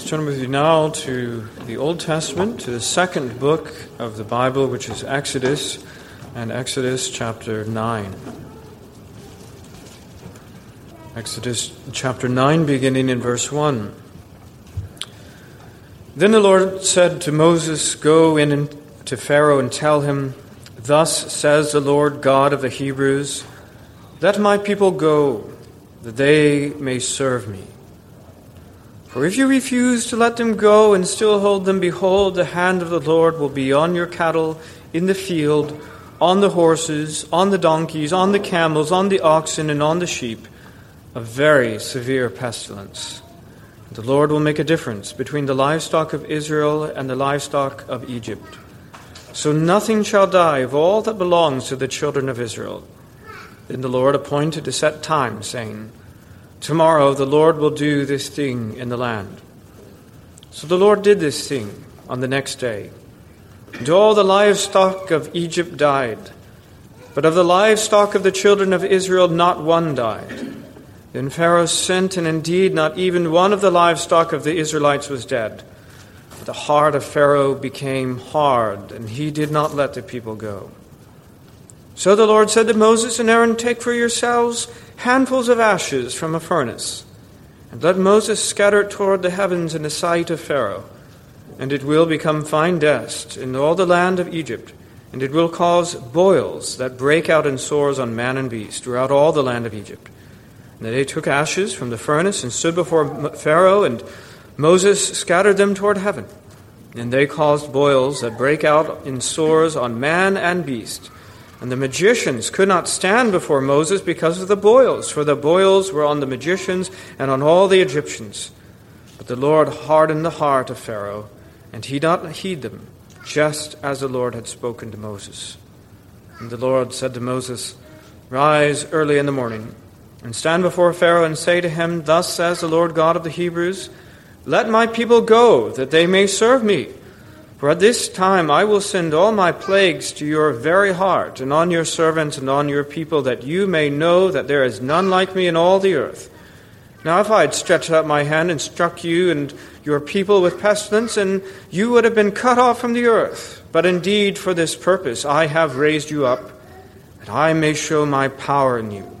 Let's turn with you now to the Old Testament, to the second book of the Bible, which is Exodus, and Exodus chapter 9. Exodus chapter 9, beginning in verse 1. Then the Lord said to Moses, Go in to Pharaoh and tell him, Thus says the Lord God of the Hebrews, Let my people go, that they may serve me. For if you refuse to let them go and still hold them, behold, the hand of the Lord will be on your cattle in the field, on the horses, on the donkeys, on the camels, on the oxen, and on the sheep, a very severe pestilence. The Lord will make a difference between the livestock of Israel and the livestock of Egypt. So nothing shall die of all that belongs to the children of Israel. Then the Lord appointed a set time, saying, Tomorrow the Lord will do this thing in the land. So the Lord did this thing on the next day. And all the livestock of Egypt died. But of the livestock of the children of Israel, not one died. Then Pharaoh sent, and indeed not even one of the livestock of the Israelites was dead. But the heart of Pharaoh became hard, and he did not let the people go. So the Lord said to Moses and Aaron, Take for yourselves handfuls of ashes from a furnace, and let Moses scatter it toward the heavens in the sight of Pharaoh, and it will become fine dust in all the land of Egypt, and it will cause boils that break out in sores on man and beast throughout all the land of Egypt. And they took ashes from the furnace and stood before Pharaoh, and Moses scattered them toward heaven. And they caused boils that break out in sores on man and beast. And the magicians could not stand before Moses because of the boils, for the boils were on the magicians and on all the Egyptians. But the Lord hardened the heart of Pharaoh, and he did not heed them, just as the Lord had spoken to Moses. And the Lord said to Moses, Rise early in the morning, and stand before Pharaoh, and say to him, Thus says the Lord God of the Hebrews, Let my people go, that they may serve me. For at this time I will send all my plagues to your very heart, and on your servants and on your people, that you may know that there is none like me in all the earth. Now, if I had stretched out my hand and struck you and your people with pestilence, and you would have been cut off from the earth. But indeed, for this purpose I have raised you up, that I may show my power in you,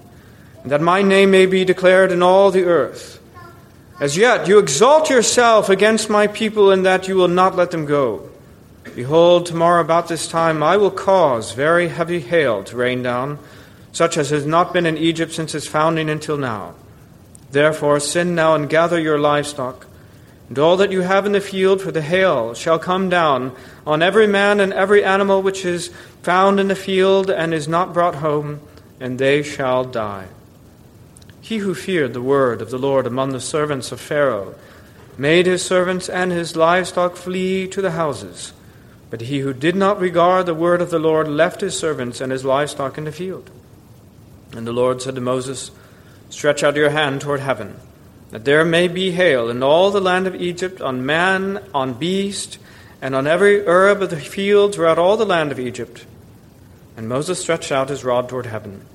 and that my name may be declared in all the earth. As yet, you exalt yourself against my people in that you will not let them go. Behold, tomorrow about this time I will cause very heavy hail to rain down, such as has not been in Egypt since its founding until now. Therefore, send now and gather your livestock, and all that you have in the field, for the hail shall come down on every man and every animal which is found in the field and is not brought home, and they shall die. He who feared the word of the Lord among the servants of Pharaoh made his servants and his livestock flee to the houses. But he who did not regard the word of the Lord left his servants and his livestock in the field. And the Lord said to Moses, Stretch out your hand toward heaven, that there may be hail in all the land of Egypt, on man, on beast, and on every herb of the field throughout all the land of Egypt. And Moses stretched out his rod toward heaven.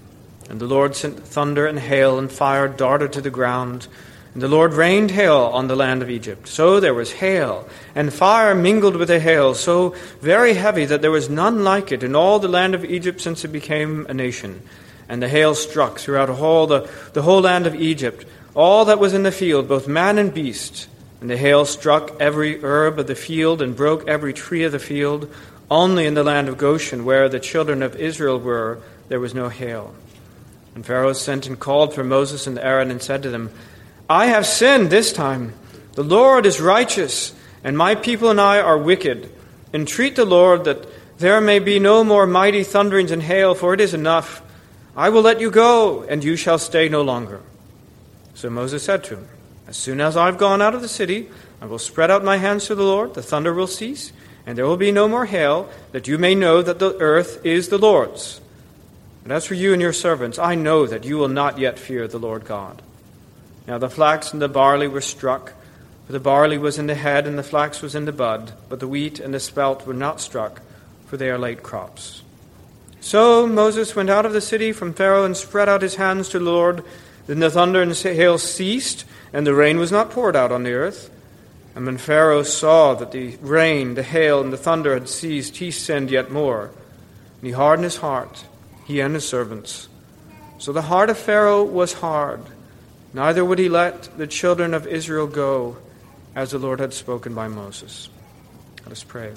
And the Lord sent thunder and hail, and fire darted to the ground and the Lord rained hail on the land of Egypt. So there was hail, and fire mingled with the hail, so very heavy that there was none like it in all the land of Egypt since it became a nation. And the hail struck throughout all the, the whole land of Egypt, all that was in the field, both man and beast. And the hail struck every herb of the field and broke every tree of the field. Only in the land of Goshen, where the children of Israel were, there was no hail. And Pharaoh sent and called for Moses and Aaron and said to them, I have sinned this time. The Lord is righteous, and my people and I are wicked. Entreat the Lord that there may be no more mighty thunderings and hail, for it is enough. I will let you go, and you shall stay no longer. So Moses said to him, As soon as I've gone out of the city, I will spread out my hands to the Lord, the thunder will cease, and there will be no more hail, that you may know that the earth is the Lord's. And as for you and your servants, I know that you will not yet fear the Lord God. Now the flax and the barley were struck, for the barley was in the head and the flax was in the bud, but the wheat and the spelt were not struck, for they are late crops. So Moses went out of the city from Pharaoh and spread out his hands to the Lord. Then the thunder and the hail ceased, and the rain was not poured out on the earth. And when Pharaoh saw that the rain, the hail, and the thunder had ceased, he sinned yet more. And he hardened his heart, he and his servants. So the heart of Pharaoh was hard, neither would he let the children of Israel go, as the Lord had spoken by Moses. Let us pray.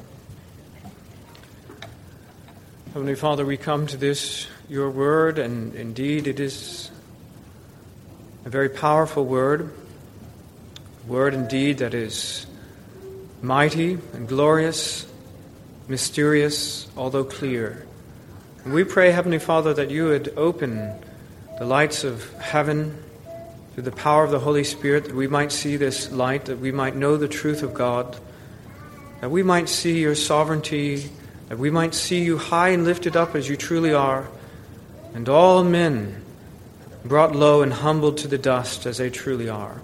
Heavenly Father, we come to this, your word, and indeed it is a very powerful word word indeed that is mighty and glorious, mysterious, although clear. And we pray, Heavenly Father, that you would open the lights of heaven through the power of the Holy Spirit, that we might see this light, that we might know the truth of God, that we might see your sovereignty, that we might see you high and lifted up as you truly are, and all men brought low and humbled to the dust as they truly are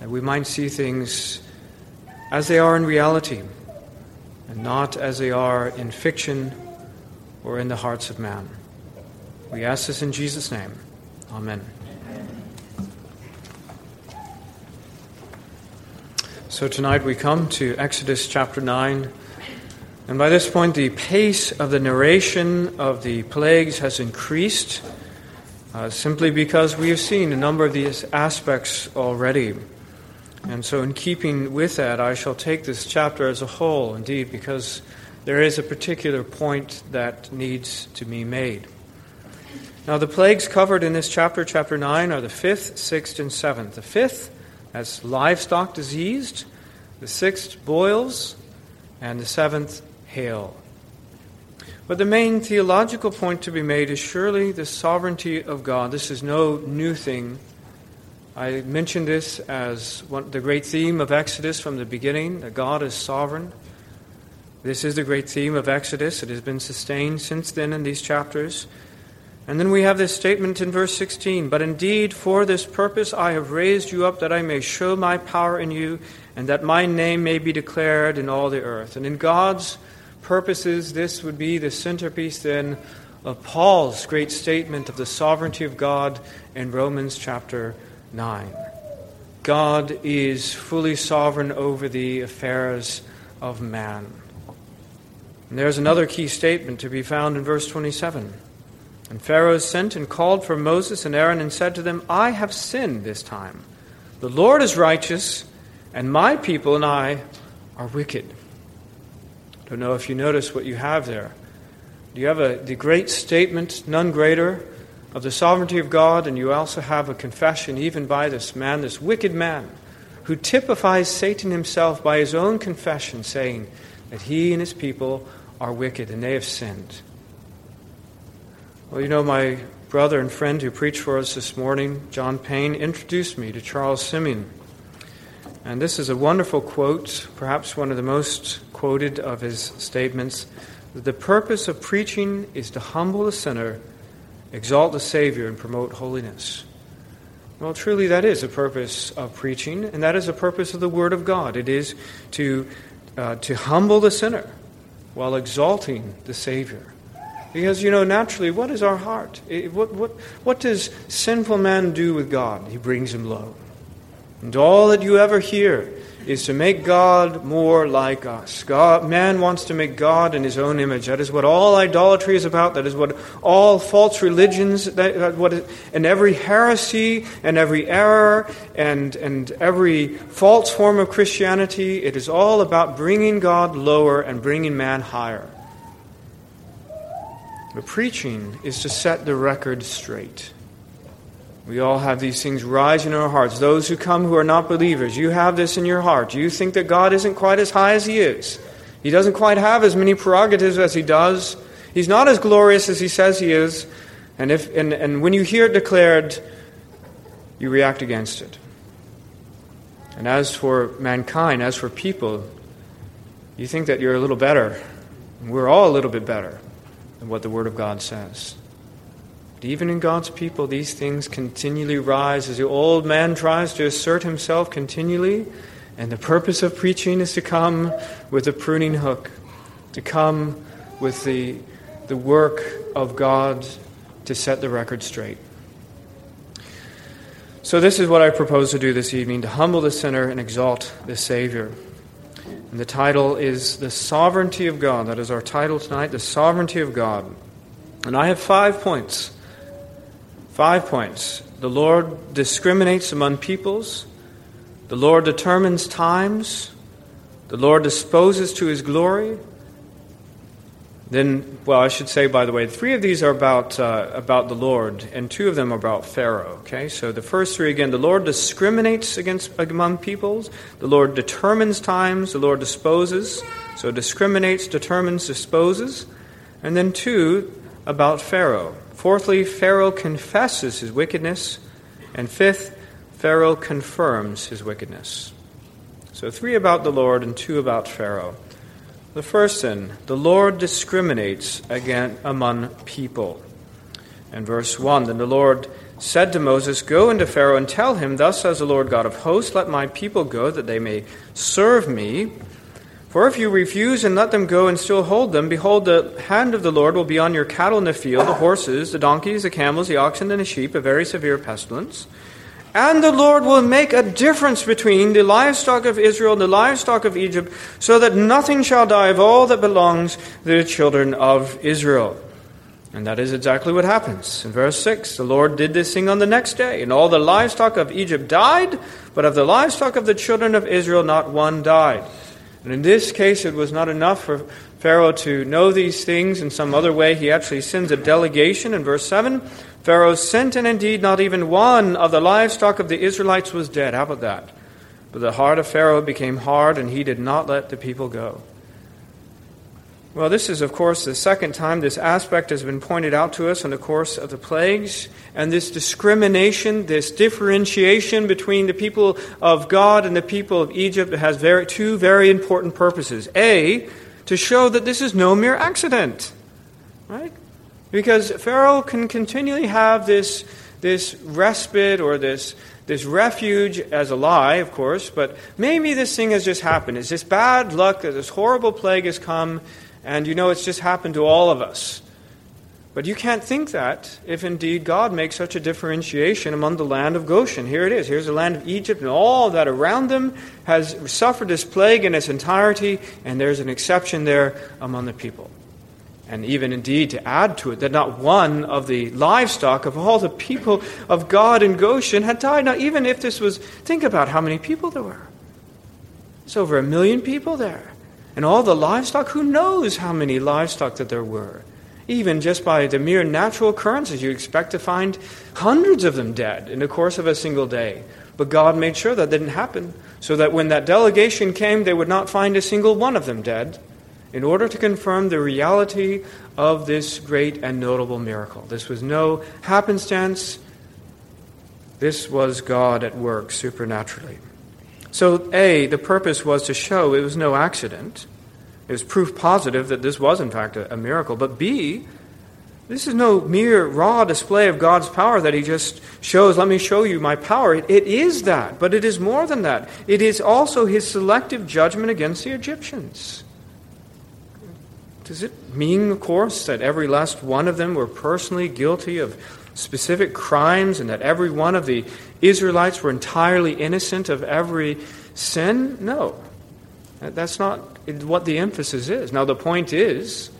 that we might see things as they are in reality and not as they are in fiction or in the hearts of man. We ask this in Jesus' name. Amen. So tonight we come to Exodus chapter 9. And by this point, the pace of the narration of the plagues has increased uh, simply because we have seen a number of these aspects already. And so, in keeping with that, I shall take this chapter as a whole, indeed, because there is a particular point that needs to be made. Now, the plagues covered in this chapter, chapter 9, are the fifth, sixth, and seventh. The fifth, as livestock diseased, the sixth, boils, and the seventh, hail. But the main theological point to be made is surely the sovereignty of God. This is no new thing I mentioned this as one, the great theme of Exodus from the beginning that God is sovereign. This is the great theme of Exodus. It has been sustained since then in these chapters. And then we have this statement in verse 16 But indeed, for this purpose I have raised you up, that I may show my power in you, and that my name may be declared in all the earth. And in God's purposes, this would be the centerpiece then of Paul's great statement of the sovereignty of God in Romans chapter 9. God is fully sovereign over the affairs of man. And there's another key statement to be found in verse 27. And Pharaoh sent and called for Moses and Aaron and said to them, I have sinned this time. The Lord is righteous, and my people and I are wicked. I Don't know if you notice what you have there. You have a, the great statement, none greater, of the sovereignty of God, and you also have a confession, even by this man, this wicked man, who typifies Satan himself by his own confession, saying that he and his people are wicked and they have sinned. Well, you know, my brother and friend who preached for us this morning, John Payne, introduced me to Charles Simeon. And this is a wonderful quote, perhaps one of the most quoted of his statements. The purpose of preaching is to humble the sinner exalt the Savior, and promote holiness. Well, truly, that is the purpose of preaching, and that is the purpose of the Word of God. It is to, uh, to humble the sinner while exalting the Savior. Because, you know, naturally, what is our heart? Eh, what, what, what does sinful man do with God? He brings him low. And all that you ever hear is to make God more like us. God, man wants to make God in his own image. That is what all idolatry is about. That is what all false religions, that, what, and every heresy and every error and, and every false form of Christianity, it is all about bringing God lower and bringing man higher. The preaching is to set the record straight. We all have these things rise in our hearts. Those who come who are not believers, you have this in your heart. You think that God isn't quite as high as He is. He doesn't quite have as many prerogatives as He does. He's not as glorious as He says He is. And, if, and, and when you hear it declared, you react against it. And as for mankind, as for people, you think that you're a little better. We're all a little bit better than what the Word of God says. But even in God's people, these things continually rise as the old man tries to assert himself continually. And the purpose of preaching is to come with a pruning hook, to come with the, the work of God to set the record straight. So, this is what I propose to do this evening to humble the sinner and exalt the Savior. And the title is The Sovereignty of God. That is our title tonight, The Sovereignty of God. And I have five points. Five points. The Lord discriminates among peoples, the Lord determines times, the Lord disposes to his glory, then, well, I should say, by the way, three of these are about, uh, about the Lord, and two of them are about Pharaoh. Okay, so the first three, again, the Lord discriminates against among peoples, the Lord determines times, the Lord disposes. So discriminates, determines, disposes. And then two, about Pharaoh. Fourthly, Pharaoh confesses his wickedness. And fifth, Pharaoh confirms his wickedness. So three about the Lord and two about Pharaoh. The first sin, the Lord discriminates again among people. In verse 1, then the Lord said to Moses, Go into Pharaoh and tell him, Thus says the Lord God of hosts, Let my people go, that they may serve me. For if you refuse and let them go and still hold them, behold, the hand of the Lord will be on your cattle in the field, the horses, the donkeys, the camels, the oxen, and the sheep, a very severe pestilence. And the Lord will make a difference between the livestock of Israel and the livestock of Egypt, so that nothing shall die of all that belongs to the children of Israel. And that is exactly what happens. In verse 6, the Lord did this thing on the next day, and all the livestock of Egypt died, but of the livestock of the children of Israel not one died. And in this case, it was not enough for Pharaoh to know these things in some other way. He actually sends a delegation in verse 7 Pharaoh sent, and indeed not even one of the livestock of the Israelites was dead. How about that? But the heart of Pharaoh became hard, and he did not let the people go. Well, this is, of course, the second time this aspect has been pointed out to us in the course of the plagues. And this discrimination, this differentiation between the people of God and the people of Egypt has very, two very important purposes. A, to show that this is no mere accident. Right? Because Pharaoh can continually have this, this respite or this, this refuge as a lie, of course, but maybe this thing has just happened. It's this bad luck that this horrible plague has come, and you know it's just happened to all of us. But you can't think that if indeed God makes such a differentiation among the land of Goshen. Here it is. Here's the land of Egypt, and all that around them has suffered this plague in its entirety, and there's an exception there among the people and even indeed to add to it that not one of the livestock of all the people of God in Goshen had died. Now, even if this was, think about how many people there were. It's over a million people there. And all the livestock, who knows how many livestock that there were? Even just by the mere natural occurrences, you expect to find hundreds of them dead in the course of a single day. But God made sure that didn't happen, so that when that delegation came, they would not find a single one of them dead in order to confirm the reality of this great and notable miracle. This was no happenstance, this was God at work supernaturally. So, A, the purpose was to show it was no accident. It was proof positive that this was, in fact, a, a miracle. But B, this is no mere raw display of God's power that He just shows, let me show you my power. It, it is that, but it is more than that. It is also His selective judgment against the Egyptians. Does it mean, of course, that every last one of them were personally guilty of specific crimes and that every one of the Israelites were entirely innocent of every sin? No. That's not what the emphasis is. Now, the point is,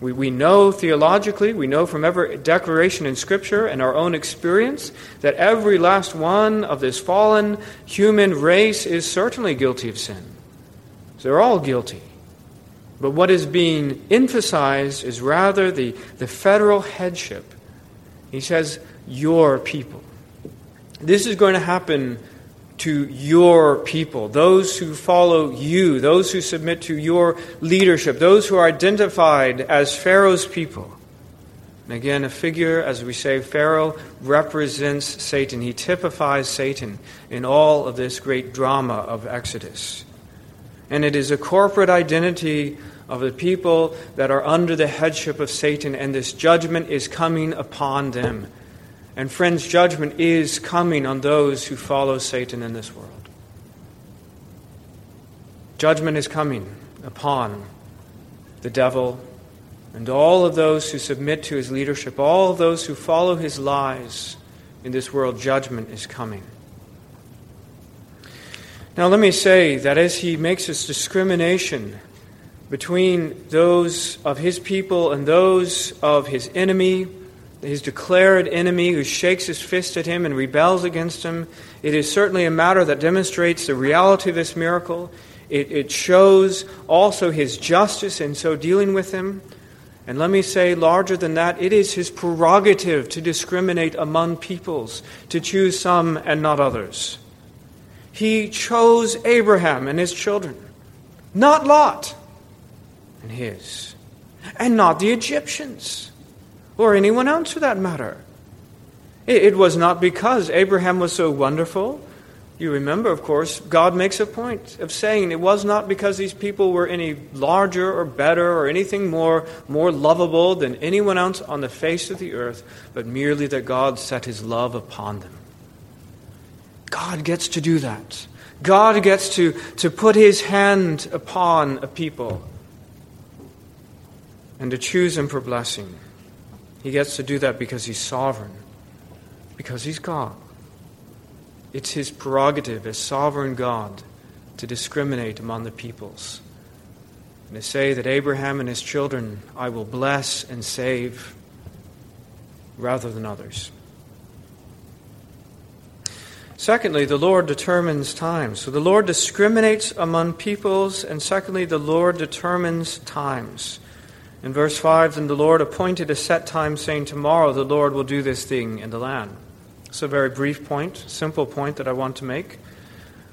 we, we know theologically, we know from every declaration in Scripture and our own experience that every last one of this fallen human race is certainly guilty of sin. So they're all guilty. But what is being emphasized is rather the, the federal headship. He says, Your people. This is going to happen to your people, those who follow you, those who submit to your leadership, those who are identified as Pharaoh's people. And again, a figure, as we say, Pharaoh represents Satan. He typifies Satan in all of this great drama of Exodus. And it is a corporate identity of the people that are under the headship of Satan, and this judgment is coming upon them. And, friends, judgment is coming on those who follow Satan in this world. Judgment is coming upon the devil and all of those who submit to his leadership, all of those who follow his lies, in this world, judgment is coming. Now, let me say that as he makes this discrimination between those of his people and those of his enemy, his declared enemy who shakes his fist at him and rebels against him, it is certainly a matter that demonstrates the reality of this miracle. It, it shows also his justice in so dealing with him. And let me say, larger than that, it is his prerogative to discriminate among peoples, to choose some and not others. He chose Abraham and his children, not Lot and his, and not the Egyptians, or anyone else for that matter. It, was not because Abraham was so wonderful. You remember, of course, God makes a point of saying it was not because these people were any larger or better or anything more, more lovable than anyone else on the face of the earth, but merely that God set his love upon them. God gets to do that. God gets to, to put his hand upon a people and to choose him for blessing. He gets to do that because he's sovereign, because he's God. It's his prerogative as sovereign God to discriminate among the peoples and to say that Abraham and his children I will bless and save rather than others. Secondly, the Lord determines times. So the Lord discriminates among peoples, and secondly, the Lord determines times. In verse 5, then the Lord appointed a set time, saying, Tomorrow the Lord will do this thing in the land. It's a very brief point, simple point that I want to make.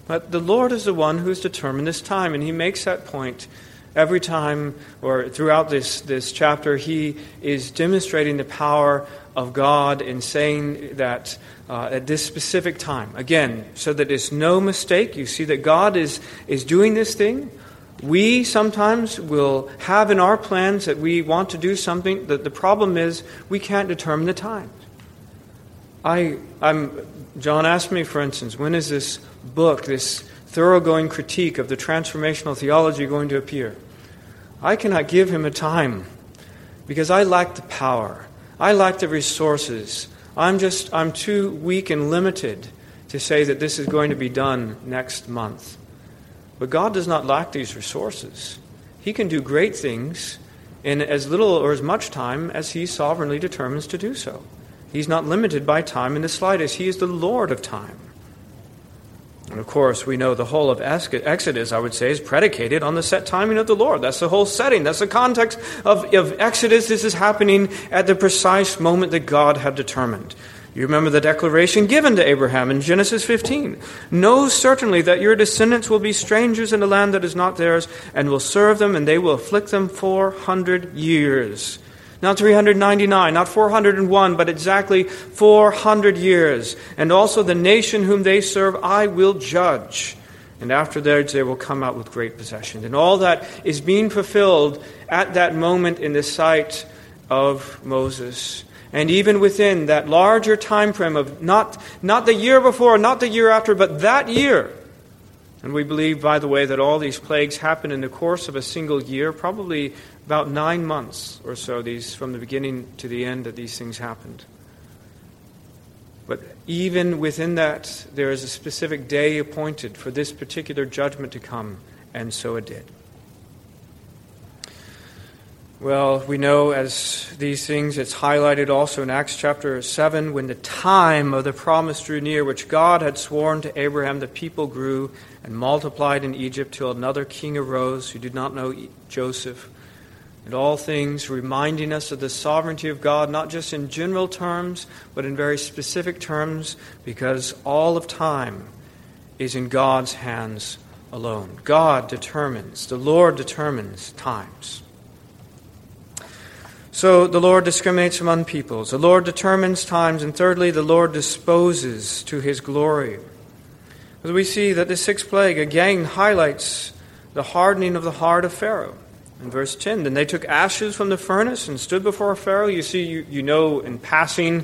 But the Lord is the one who's determined this time, and He makes that point every time or throughout this, this chapter. He is demonstrating the power of God in saying that uh, at this specific time. Again, so that it's no mistake. You see that God is, is doing this thing. We sometimes will have in our plans that we want to do something. That the problem is we can't determine the time. I, I'm, John asked me, for instance, when is this book, this thoroughgoing critique of the transformational theology, going to appear? I cannot give him a time because I lack the power. I lack the resources. I'm just, I'm too weak and limited to say that this is going to be done next month. But God does not lack these resources. He can do great things in as little or as much time as He sovereignly determines to do so. He's not limited by time in the slightest. He is the Lord of time. And of course, we know the whole of Exodus, I would say, is predicated on the set timing of the Lord. That's the whole setting. That's the context of, of Exodus. This is happening at the precise moment that God had determined. You remember the declaration given to Abraham in Genesis 15. Know certainly that your descendants will be strangers in a land that is not theirs, and will serve them, and they will afflict them 400 years. Not 399, not 401, but exactly 400 years. And also the nation whom they serve I will judge. And after that, they will come out with great possessions. And all that is being fulfilled at that moment in the sight of Moses. And even within that larger time frame of not, not the year before, not the year after, but that year. And we believe, by the way, that all these plagues happen in the course of a single year, probably about nine months or so, these from the beginning to the end that these things happened. But even within that, there is a specific day appointed for this particular judgment to come, and so it did. Well, we know as these things, it's highlighted also in Acts chapter 7 when the time of the promise drew near, which God had sworn to Abraham, the people grew and multiplied in Egypt till another king arose who did not know Joseph and all things, reminding us of the sovereignty of God, not just in general terms, but in very specific terms, because all of time is in God's hands alone. God determines, the Lord determines times. So the Lord discriminates among peoples. The Lord determines times. And thirdly, the Lord disposes to his glory. As we see that the sixth plague again highlights the hardening of the heart of Pharaoh. In verse 10, then they took ashes from the furnace and stood before Pharaoh. You see, you, you know in passing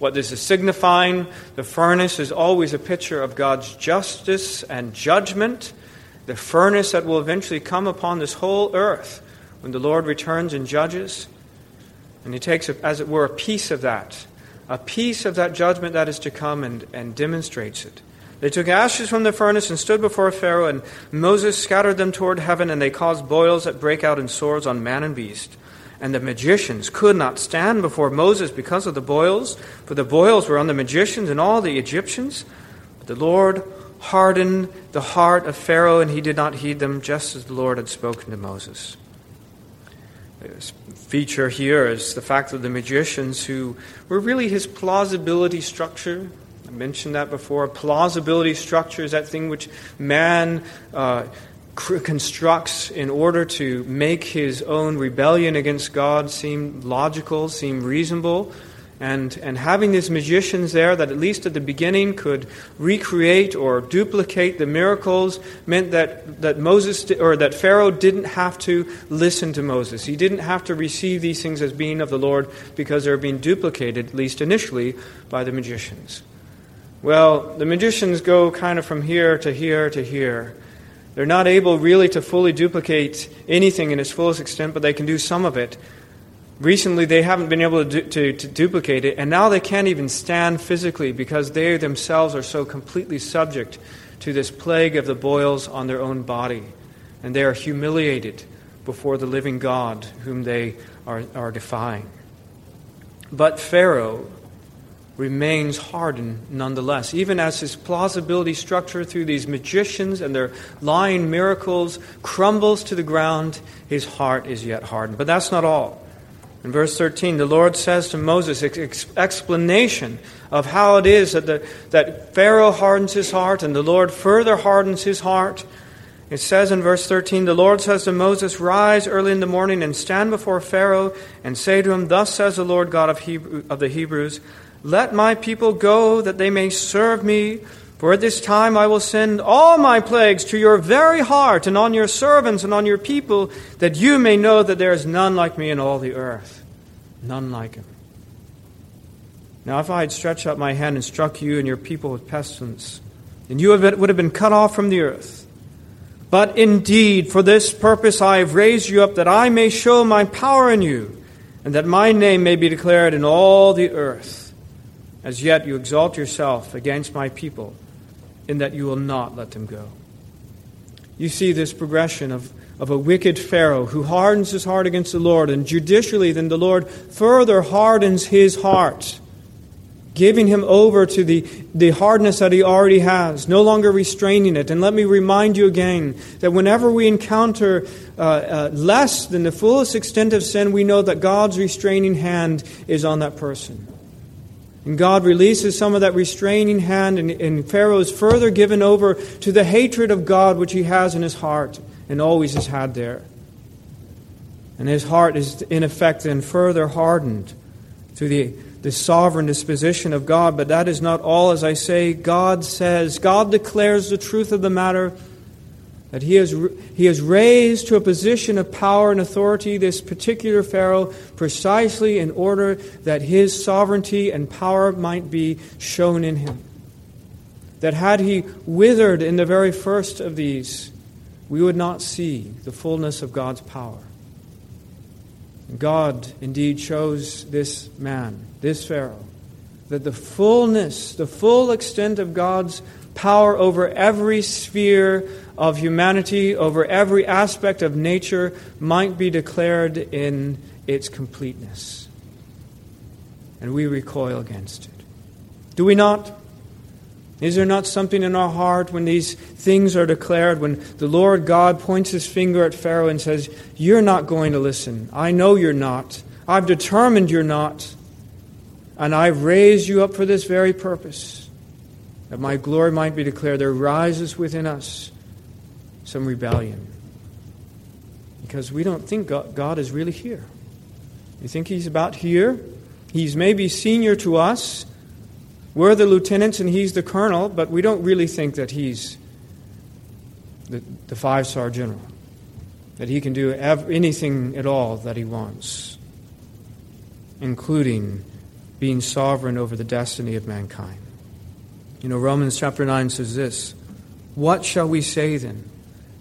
what this is signifying. The furnace is always a picture of God's justice and judgment. The furnace that will eventually come upon this whole earth when the Lord returns and judges. And he takes, as it were, a piece of that, a piece of that judgment that is to come and, and demonstrates it. They took ashes from the furnace and stood before Pharaoh, and Moses scattered them toward heaven, and they caused boils that break out in sores on man and beast. And the magicians could not stand before Moses because of the boils, for the boils were on the magicians and all the Egyptians. But the Lord hardened the heart of Pharaoh, and he did not heed them, just as the Lord had spoken to Moses. Feature here is the fact that the magicians, who were really his plausibility structure, I mentioned that before. Plausibility structure is that thing which man uh, constructs in order to make his own rebellion against God seem logical, seem reasonable. And, and having these magicians there that, at least at the beginning, could recreate or duplicate the miracles meant that, that Moses or that Pharaoh didn't have to listen to Moses. He didn't have to receive these things as being of the Lord because they were being duplicated, at least initially, by the magicians. Well, the magicians go kind of from here to here to here. They're not able really to fully duplicate anything in its fullest extent, but they can do some of it. Recently, they haven't been able to, to, to, duplicate it, and now they can't even stand physically because they themselves are so completely subject to this plague of the boils on their own body. And they are humiliated before the living God whom they are, are defying. But Pharaoh remains hardened nonetheless. Even as his plausibility structure through these magicians and their lying miracles crumbles to the ground, his heart is yet hardened. But that's not all. In verse 13, the Lord says to Moses, ex- explanation of how it is that, the, that Pharaoh hardens his heart and the Lord further hardens his heart. It says in verse 13, the Lord says to Moses, Rise early in the morning and stand before Pharaoh and say to him, Thus says the Lord God of, Hebrew, of the Hebrews, let my people go that they may serve me. For at this time I will send all my plagues to your very heart and on your servants and on your people, that you may know that there is none like me in all the earth. None like him. Now, if I had stretched out my hand and struck you and your people with pestilence, then you would have been cut off from the earth. But indeed, for this purpose I have raised you up, that I may show my power in you, and that my name may be declared in all the earth. As yet you exalt yourself against my people, in that you will not let them go. You see this progression of, of a wicked Pharaoh who hardens his heart against the Lord, and judicially, then the Lord further hardens his heart, giving him over to the, the hardness that he already has, no longer restraining it. And let me remind you again that whenever we encounter uh, uh, less than the fullest extent of sin, we know that God's restraining hand is on that person. And God releases some of that restraining hand, and, and Pharaoh is further given over to the hatred of God which he has in his heart and always has had there. And his heart is, in effect, then further hardened through the, the sovereign disposition of God. But that is not all, as I say. God says, God declares the truth of the matter that he has, he has raised to a position of power and authority this particular Pharaoh precisely in order that his sovereignty and power might be shown in him. That had he withered in the very first of these, we would not see the fullness of God's power. God indeed chose this man, this Pharaoh, that the fullness, the full extent of God's power over every sphere of humanity, over every aspect of nature, might be declared in its completeness. And we recoil against it. Do we not? Is there not something in our heart when these things are declared, when the Lord God points his finger at Pharaoh and says, You're not going to listen. I know you're not. I've determined you're not. And I've raised you up for this very purpose, that my glory might be declared. There rises within us some rebellion. Because we don't think God, is really here. We think He's about here. He's maybe senior to us. We're the lieutenants and He's the colonel, but we don't really think that He's the, the five star general. That He can do ev- anything at all that He wants, including being sovereign over the destiny of mankind. You know, Romans chapter 9 says this What shall we say then?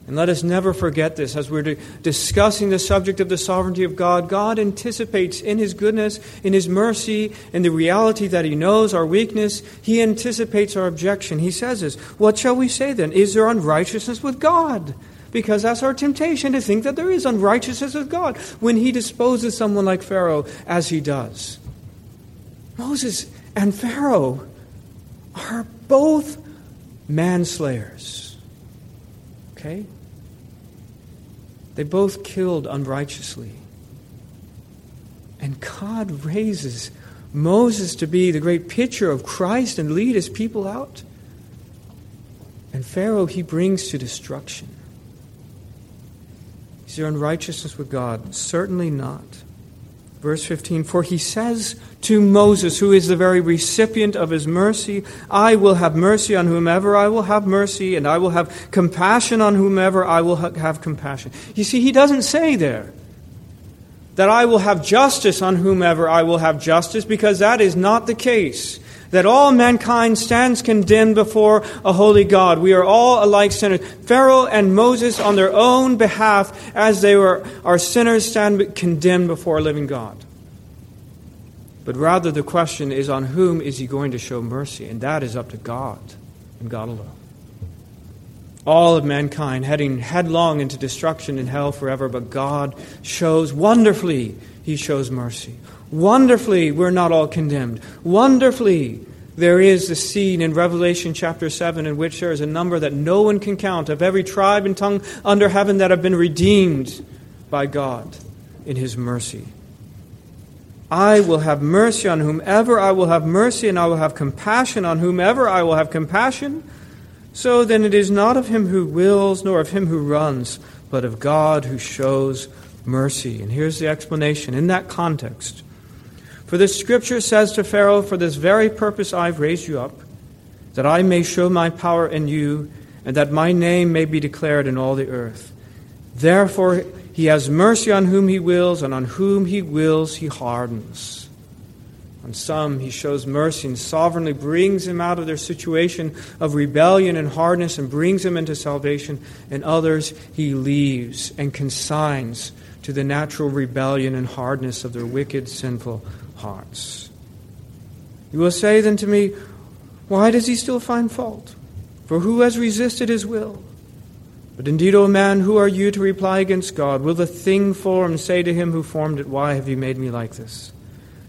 And let us never forget this as we're discussing the subject of the sovereignty of God. God anticipates in His goodness, in His mercy, in the reality that He knows our weakness, He anticipates our objection. He says this What shall we say then? Is there unrighteousness with God? Because that's our temptation to think that there is unrighteousness with God when He disposes someone like Pharaoh as He does. Moses and Pharaoh are both manslayers. Okay? They both killed unrighteously. And God raises Moses to be the great picture of Christ and lead his people out. And Pharaoh he brings to destruction. Is there unrighteousness with God? Certainly not. Verse 15 For he says to Moses, who is the very recipient of his mercy, I will have mercy on whomever I will have mercy, and I will have compassion on whomever I will have compassion. You see, he doesn't say there that I will have justice on whomever I will have justice, because that is not the case that all mankind stands condemned before a holy God. We are all alike sinners. Pharaoh and Moses, on their own behalf, as they were, are sinners, stand condemned before a living God. But rather, the question is on whom is he going to show mercy? And that is up to God and God alone. All of mankind heading headlong into destruction in hell forever, but God shows wonderfully, he shows mercy. Wonderfully, we're not all condemned. Wonderfully, there is the scene in Revelation chapter 7 in which there is a number that no one can count of every tribe and tongue under heaven that have been redeemed by God in His mercy. I will have mercy on whomever I will have mercy, and I will have compassion on whomever I will have compassion. So then it is not of him who wills, nor of him who runs, but of God who shows mercy. And here's the explanation in that context. For this scripture says to Pharaoh, For this very purpose I've raised you up, that I may show my power in you, and that my name may be declared in all the earth. Therefore, he has mercy on whom he wills, and on whom he wills, he hardens. On some, he shows mercy and sovereignly brings them out of their situation of rebellion and hardness and brings them into salvation. And others, he leaves and consigns to the natural rebellion and hardness of their wicked, sinful hearts. You will say then to me, Why does he still find fault? For who has resisted his will? But indeed, O man, who are you to reply against God? Will the thing formed say to him who formed it, Why have you made me like this?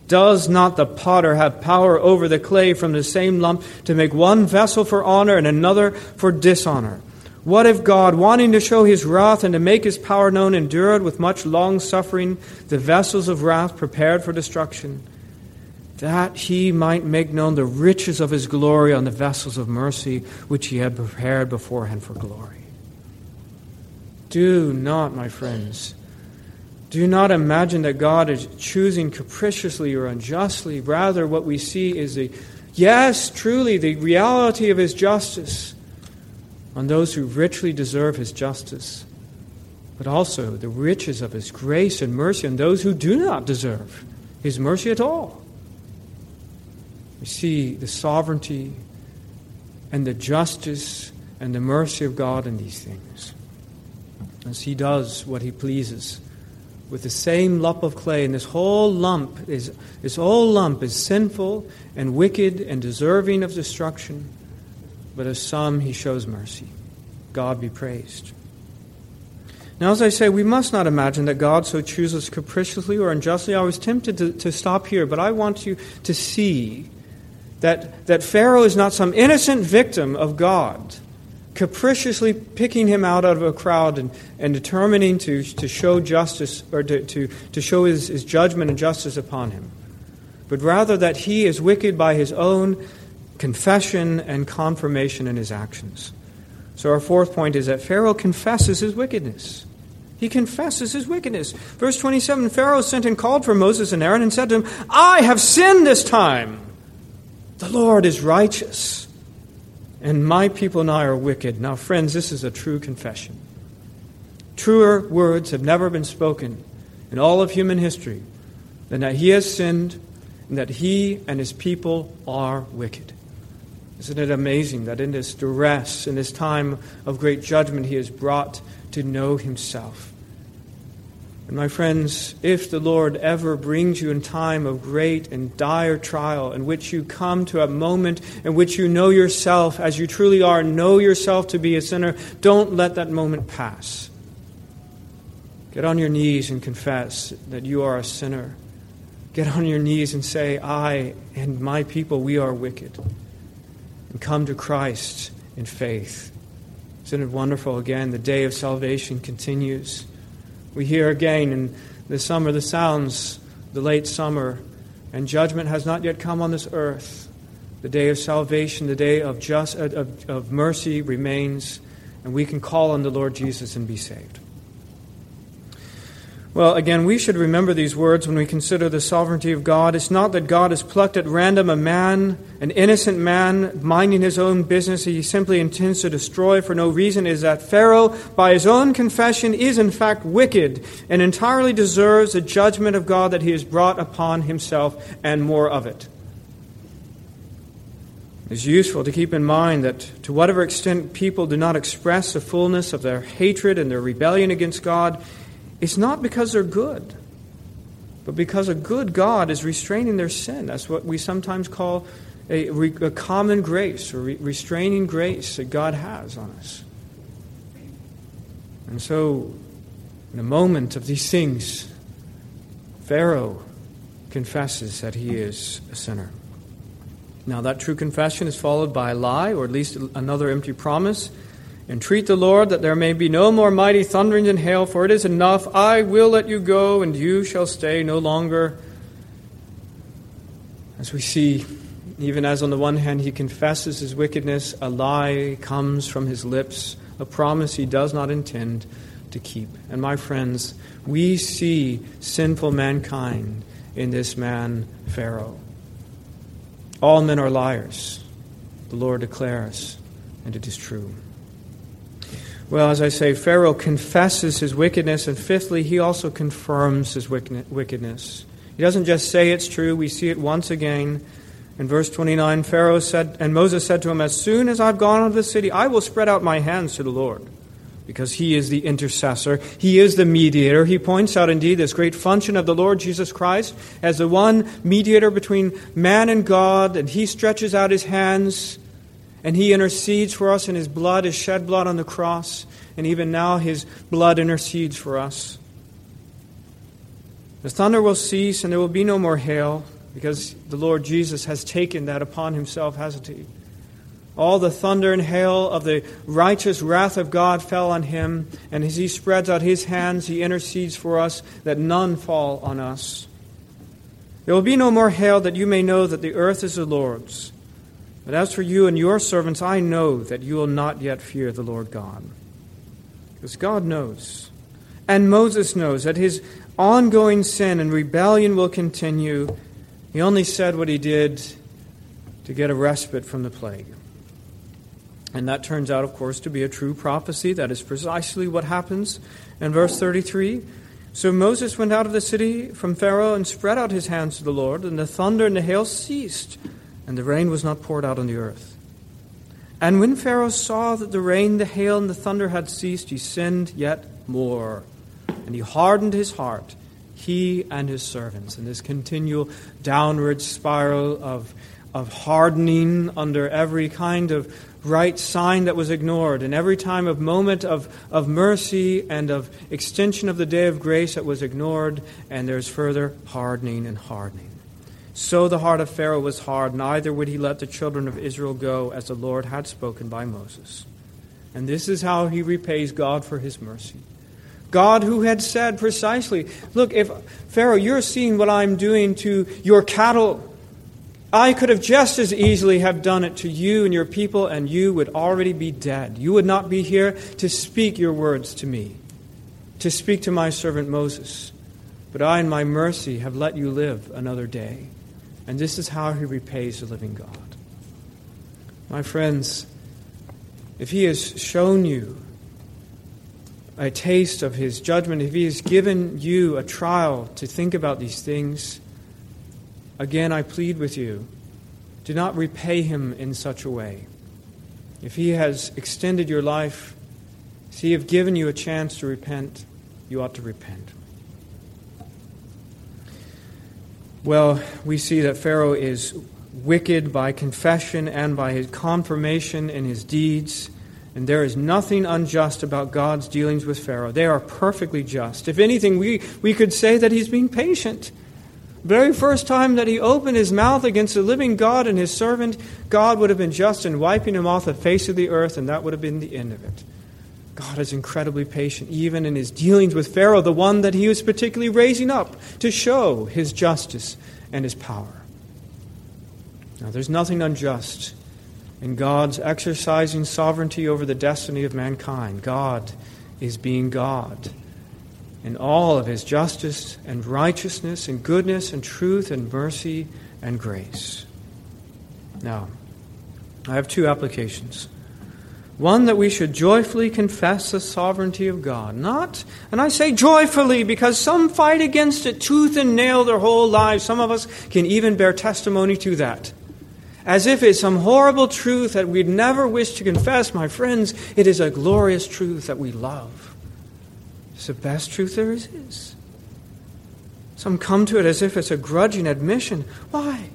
Does not the potter have power over the clay from the same lump to make one vessel for honor and another for dishonor? What if God, wanting to show his wrath and to make his power known, endured with much long suffering the vessels of wrath prepared for destruction, that he might make known the riches of his glory on the vessels of mercy which he had prepared beforehand for glory? Do not, my friends, do not imagine that God is choosing capriciously or unjustly. Rather, what we see is the, yes, truly, the reality of his justice on those who richly deserve his justice, but also the riches of his grace and mercy on those who do not deserve his mercy at all. We see the sovereignty and the justice and the mercy of God in these things. As he does what he pleases with the same lump of clay, and this whole lump is this whole lump is sinful and wicked and deserving of destruction but of some he shows mercy. God be praised. Now, as I say, we must not imagine that God so chooses capriciously or unjustly. I was tempted to, to stop here, but I want you to see that, that Pharaoh is not some innocent victim of God, capriciously picking him out of a crowd and, and determining to, to show justice or to, to, to show his, his judgment and justice upon him, but rather that he is wicked by his own confession and confirmation in his actions. So, our fourth point is that Pharaoh confesses his wickedness. He confesses his wickedness. Verse 27 Pharaoh sent and called for Moses and Aaron and said to them, I have sinned this time. The Lord is righteous, and my people and I are wicked. Now, friends, this is a true confession. Truer words have never been spoken in all of human history than that he has sinned and that he and his people are wicked. Isn't it amazing that in this duress, in this time of great judgment, he is brought to know himself? And my friends, if the Lord ever brings you in time of great and dire trial, in which you come to a moment in which you know yourself as you truly are, know yourself to be a sinner, don't let that moment pass. Get on your knees and confess that you are a sinner. Get on your knees and say, I and my people, we are wicked. And come to Christ in faith. Isn't it wonderful? Again, the day of salvation continues. We hear again in the summer the sounds, the late summer, and judgment has not yet come on this earth. The day of salvation, the day of, just, of, of mercy remains, and we can call on the Lord Jesus and be saved. Well, again, we should remember these words when we consider the sovereignty of God. It's not that God has plucked at random a man, an innocent man, minding his own business he simply intends to destroy for no reason. It is that Pharaoh, by his own confession, is in fact wicked and entirely deserves the judgment of God that he has brought upon himself and more of it. It's useful to keep in mind that to whatever extent people do not express the fullness of their hatred and their rebellion against God, it's not because they're good, but because a good God is restraining their sin. That's what we sometimes call a, a common grace or re- restraining grace that God has on us. And so, in a moment of these things, Pharaoh confesses that he is a sinner. Now, that true confession is followed by a lie, or at least another empty promise. Entreat the Lord that there may be no more mighty thunderings and hail, for it is enough. I will let you go, and you shall stay no longer. As we see, even as on the one hand he confesses his wickedness, a lie comes from his lips, a promise he does not intend to keep. And my friends, we see sinful mankind in this man, Pharaoh. All men are liars, the Lord declares, and it is true. Well, as I say, Pharaoh confesses his wickedness, and fifthly, he also confirms his wickedness. He doesn't just say it's true, we see it once again. In verse 29, Pharaoh said, and Moses said to him, As soon as I've gone out of the city, I will spread out my hands to the Lord, because he is the intercessor, he is the mediator. He points out indeed this great function of the Lord Jesus Christ as the one mediator between man and God, and he stretches out his hands and he intercedes for us, and his blood is shed blood on the cross. And even now, his blood intercedes for us. The thunder will cease, and there will be no more hail, because the Lord Jesus has taken that upon himself, hasn't he? All the thunder and hail of the righteous wrath of God fell on him, and as he spreads out his hands, he intercedes for us that none fall on us. There will be no more hail, that you may know that the earth is the Lord's but as for you and your servants, I know that you will not yet fear the Lord God. Because God knows. And Moses knows that his ongoing sin and rebellion will continue. He only said what he did to get a respite from the plague. And that turns out, of course, to be a true prophecy. That is precisely what happens in verse 33. So Moses went out of the city from Pharaoh and spread out his hands to the Lord, and the thunder and the hail ceased and the rain was not poured out on the earth. And when Pharaoh saw that the rain, the hail, and the thunder had ceased, he sinned yet more. And he hardened his heart, he and his servants, in this continual downward spiral of, of hardening under every kind of right sign that was ignored, and every time of moment of, of mercy and of extension of the day of grace that was ignored, and there's further hardening and hardening. So the heart of Pharaoh was hard, neither would he let the children of Israel go as the Lord had spoken by Moses. And this is how he repays God for his mercy. God, who had said precisely, Look, if Pharaoh, you're seeing what I'm doing to your cattle, I could have just as easily have done it to you and your people, and you would already be dead. You would not be here to speak your words to me, to speak to my servant Moses. But I, in my mercy, have let you live another day. And this is how he repays the living God. My friends, if he has shown you a taste of his judgment, if he has given you a trial to think about these things, again I plead with you do not repay him in such a way. If he has extended your life, if he have given you a chance to repent, you ought to repent. Well, we see that Pharaoh is wicked by confession and by his confirmation in his deeds. And there is nothing unjust about God's dealings with Pharaoh. They are perfectly just. If anything, we, we could say that he's being patient. Very first time that he opened his mouth against the living God and his servant, God would have been just in wiping him off the face of the earth, and that would have been the end of it. God is incredibly patient, even in his dealings with Pharaoh, the one that he was particularly raising up to show his justice and his power. Now, there's nothing unjust in God's exercising sovereignty over the destiny of mankind. God is being God in all of his justice and righteousness and goodness and truth and mercy and grace. Now, I have two applications. One, that we should joyfully confess the sovereignty of God. Not, and I say joyfully because some fight against it tooth and nail their whole lives. Some of us can even bear testimony to that. As if it's some horrible truth that we'd never wish to confess, my friends, it is a glorious truth that we love. It's the best truth there is. Some come to it as if it's a grudging admission. Why?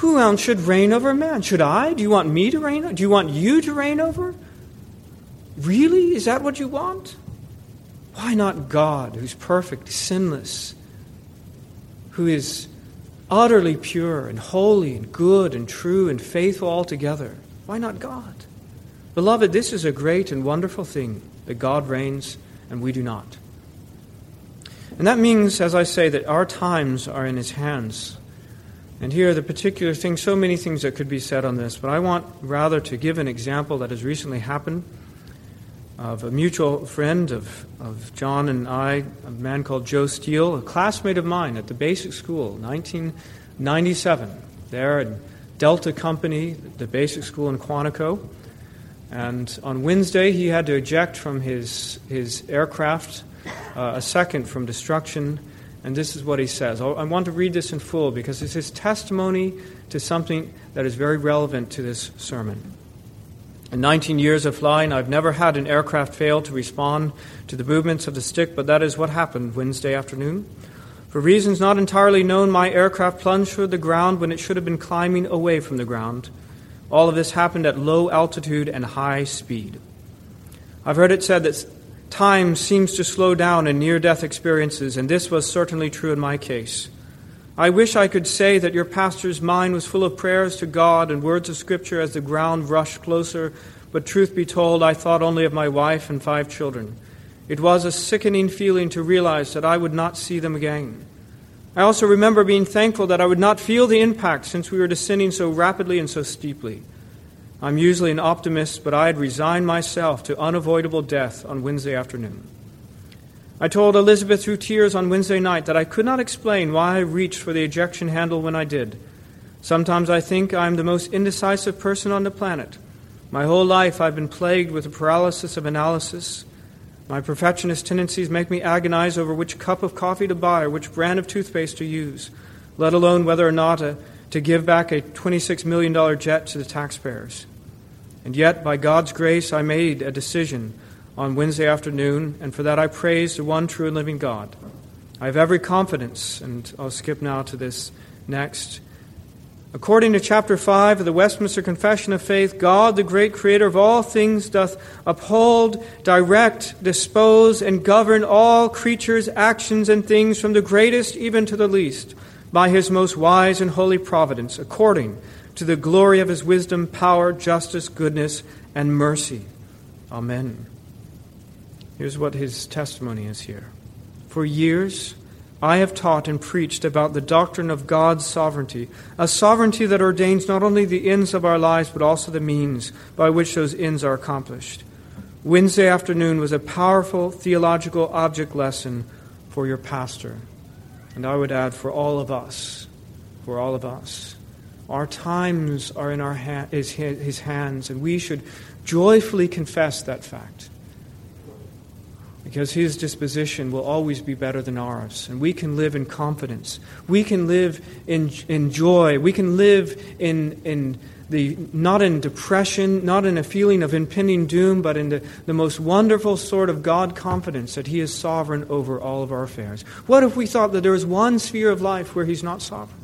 Who else should reign over man? Should I? Do you want me to reign? Over? Do you want you to reign over? Really? Is that what you want? Why not God, who's perfect, sinless, who is utterly pure and holy and good and true and faithful altogether? Why not God? Beloved, this is a great and wonderful thing that God reigns and we do not. And that means, as I say, that our times are in His hands. And here, are the particular things, so many things that could be said on this, but I want rather to give an example that has recently happened of a mutual friend of, of John and I, a man called Joe Steele, a classmate of mine at the basic school, 1997, there at Delta Company, the basic school in Quantico. And on Wednesday, he had to eject from his, his aircraft uh, a second from destruction and this is what he says. I want to read this in full because it's his testimony to something that is very relevant to this sermon. In 19 years of flying, I've never had an aircraft fail to respond to the movements of the stick, but that is what happened Wednesday afternoon. For reasons not entirely known, my aircraft plunged toward the ground when it should have been climbing away from the ground. All of this happened at low altitude and high speed. I've heard it said that time seems to slow down in near death experiences, and this was certainly true in my case. I wish I could say that your pastor's mind was full of prayers to God and words of Scripture as the ground rushed closer, but truth be told, I thought only of my wife and five children. It was a sickening feeling to realize that I would not see them again. I also remember being thankful that I would not feel the impact since we were descending so rapidly and so steeply. I'm usually an optimist, but I had resigned myself to unavoidable death on Wednesday afternoon. I told Elizabeth through tears on Wednesday night that I could not explain why I reached for the ejection handle when I did. Sometimes I think I am the most indecisive person on the planet. My whole life I've been plagued with a paralysis of analysis. My perfectionist tendencies make me agonize over which cup of coffee to buy or which brand of toothpaste to use, let alone whether or not to, to give back a $26 million jet to the taxpayers. And yet, by God's grace, I made a decision on Wednesday afternoon, and for that I praise the one true and living God. I have every confidence, and I'll skip now to this next. According to chapter 5 of the Westminster Confession of Faith, God, the great creator of all things, doth uphold, direct, dispose, and govern all creatures' actions and things from the greatest even to the least by his most wise and holy providence, according to the glory of his wisdom, power, justice, goodness, and mercy. Amen. Here's what his testimony is here. For years, I have taught and preached about the doctrine of God's sovereignty, a sovereignty that ordains not only the ends of our lives, but also the means by which those ends are accomplished. Wednesday afternoon was a powerful theological object lesson for your pastor. And I would add, for all of us. For all of us. Our times are in our ha- his, his hands, and we should joyfully confess that fact. because his disposition will always be better than ours. And we can live in confidence. We can live in, in joy. We can live in, in the, not in depression, not in a feeling of impending doom, but in the, the most wonderful sort of God confidence that he is sovereign over all of our affairs. What if we thought that there was one sphere of life where he's not sovereign?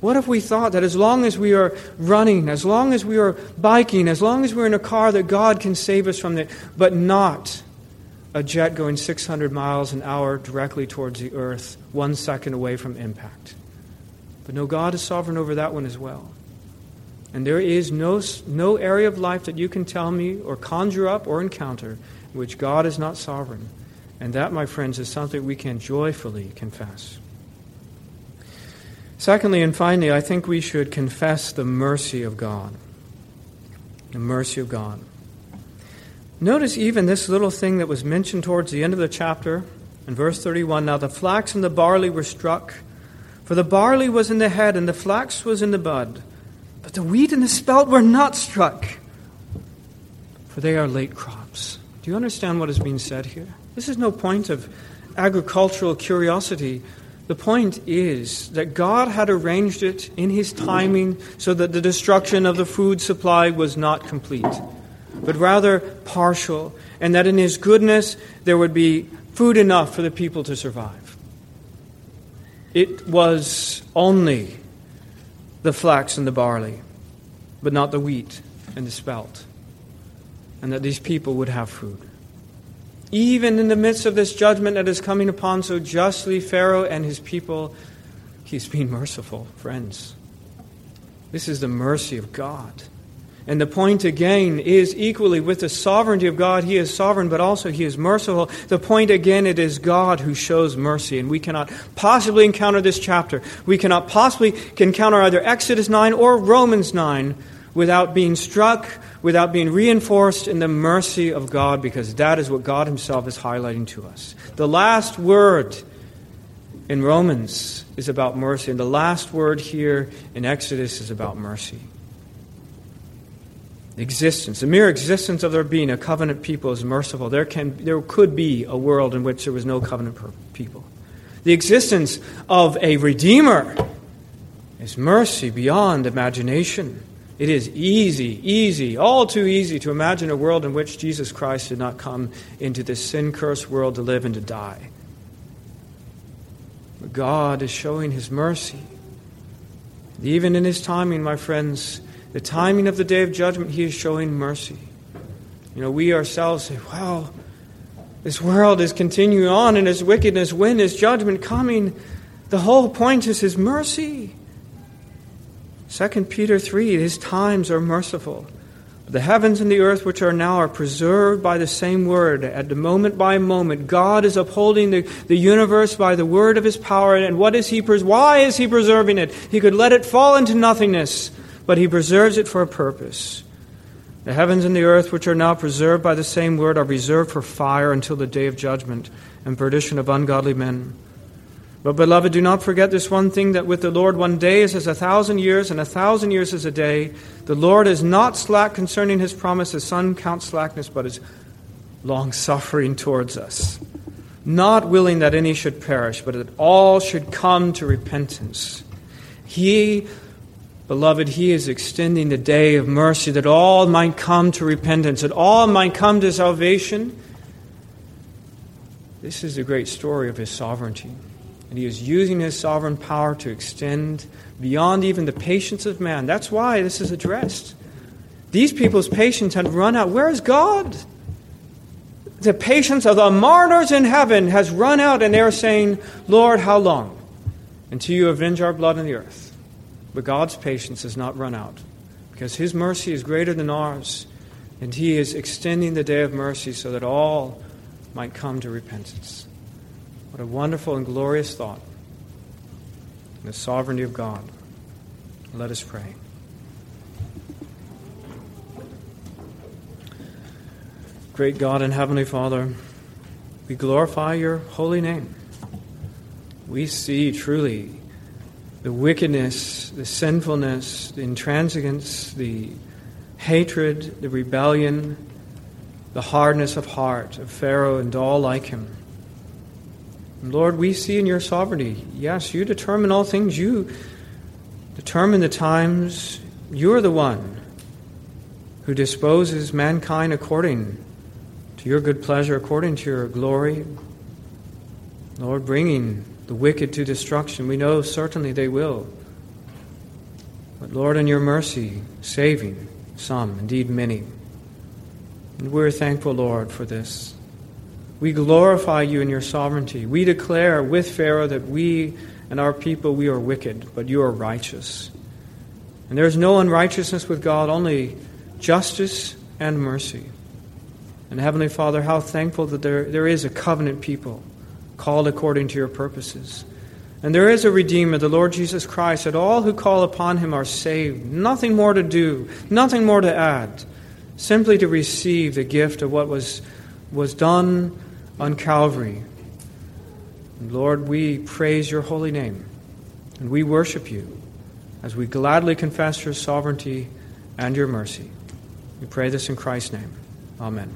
What if we thought that as long as we are running, as long as we are biking, as long as we're in a car, that God can save us from it, but not a jet going 600 miles an hour directly towards the earth, one second away from impact? But no, God is sovereign over that one as well. And there is no, no area of life that you can tell me or conjure up or encounter in which God is not sovereign. And that, my friends, is something we can joyfully confess. Secondly and finally, I think we should confess the mercy of God. The mercy of God. Notice even this little thing that was mentioned towards the end of the chapter in verse 31 Now the flax and the barley were struck, for the barley was in the head and the flax was in the bud, but the wheat and the spelt were not struck, for they are late crops. Do you understand what is being said here? This is no point of agricultural curiosity the point is that God had arranged it in His timing so that the destruction of the food supply was not complete, but rather partial, and that in His goodness there would be food enough for the people to survive. It was only the flax and the barley, but not the wheat and the spelt, and that these people would have food. Even in the midst of this judgment that is coming upon so justly Pharaoh and his people, he's being merciful, friends. This is the mercy of God. And the point again is equally with the sovereignty of God. He is sovereign, but also He is merciful. The point again, it is God who shows mercy. And we cannot possibly encounter this chapter. We cannot possibly encounter either Exodus 9 or Romans 9 without being struck without being reinforced in the mercy of God, because that is what God Himself is highlighting to us. The last word in Romans is about mercy, and the last word here in Exodus is about mercy. Existence, the mere existence of there being a covenant people is merciful. There, can, there could be a world in which there was no covenant people. The existence of a Redeemer is mercy beyond imagination. It is easy, easy, all too easy to imagine a world in which Jesus Christ did not come into this sin cursed world to live and to die. But God is showing His mercy. Even in His timing, my friends, the timing of the day of judgment, He is showing mercy. You know, we ourselves say, wow, this world is continuing on in its wickedness. When is judgment coming? The whole point is His mercy. 2 Peter 3 His times are merciful. The heavens and the earth, which are now, are preserved by the same word. At the moment by moment, God is upholding the, the universe by the word of his power. And what is he pres- why is he preserving it? He could let it fall into nothingness, but he preserves it for a purpose. The heavens and the earth, which are now preserved by the same word, are reserved for fire until the day of judgment and perdition of ungodly men. But, beloved, do not forget this one thing that with the Lord one day is as a thousand years, and a thousand years as a day. The Lord is not slack concerning his promise, as some count slackness, but is long suffering towards us, not willing that any should perish, but that all should come to repentance. He, beloved, he is extending the day of mercy that all might come to repentance, that all might come to salvation. This is the great story of his sovereignty. And he is using his sovereign power to extend beyond even the patience of man. That's why this is addressed. These people's patience had run out. Where is God? The patience of the martyrs in heaven has run out, and they're saying, Lord, how long? Until you avenge our blood on the earth. But God's patience has not run out, because his mercy is greater than ours, and he is extending the day of mercy so that all might come to repentance. What a wonderful and glorious thought. The sovereignty of God. Let us pray. Great God and Heavenly Father, we glorify your holy name. We see truly the wickedness, the sinfulness, the intransigence, the hatred, the rebellion, the hardness of heart of Pharaoh and all like him. Lord, we see in your sovereignty, yes, you determine all things. You determine the times. You are the one who disposes mankind according to your good pleasure, according to your glory. Lord, bringing the wicked to destruction. We know certainly they will. But Lord, in your mercy, saving some, indeed many. And we're thankful, Lord, for this. We glorify you in your sovereignty. We declare with Pharaoh that we and our people, we are wicked, but you are righteous. And there is no unrighteousness with God, only justice and mercy. And Heavenly Father, how thankful that there, there is a covenant people called according to your purposes. And there is a Redeemer, the Lord Jesus Christ, that all who call upon him are saved. Nothing more to do, nothing more to add, simply to receive the gift of what was, was done on Calvary. And Lord, we praise your holy name, and we worship you as we gladly confess your sovereignty and your mercy. We pray this in Christ's name. Amen.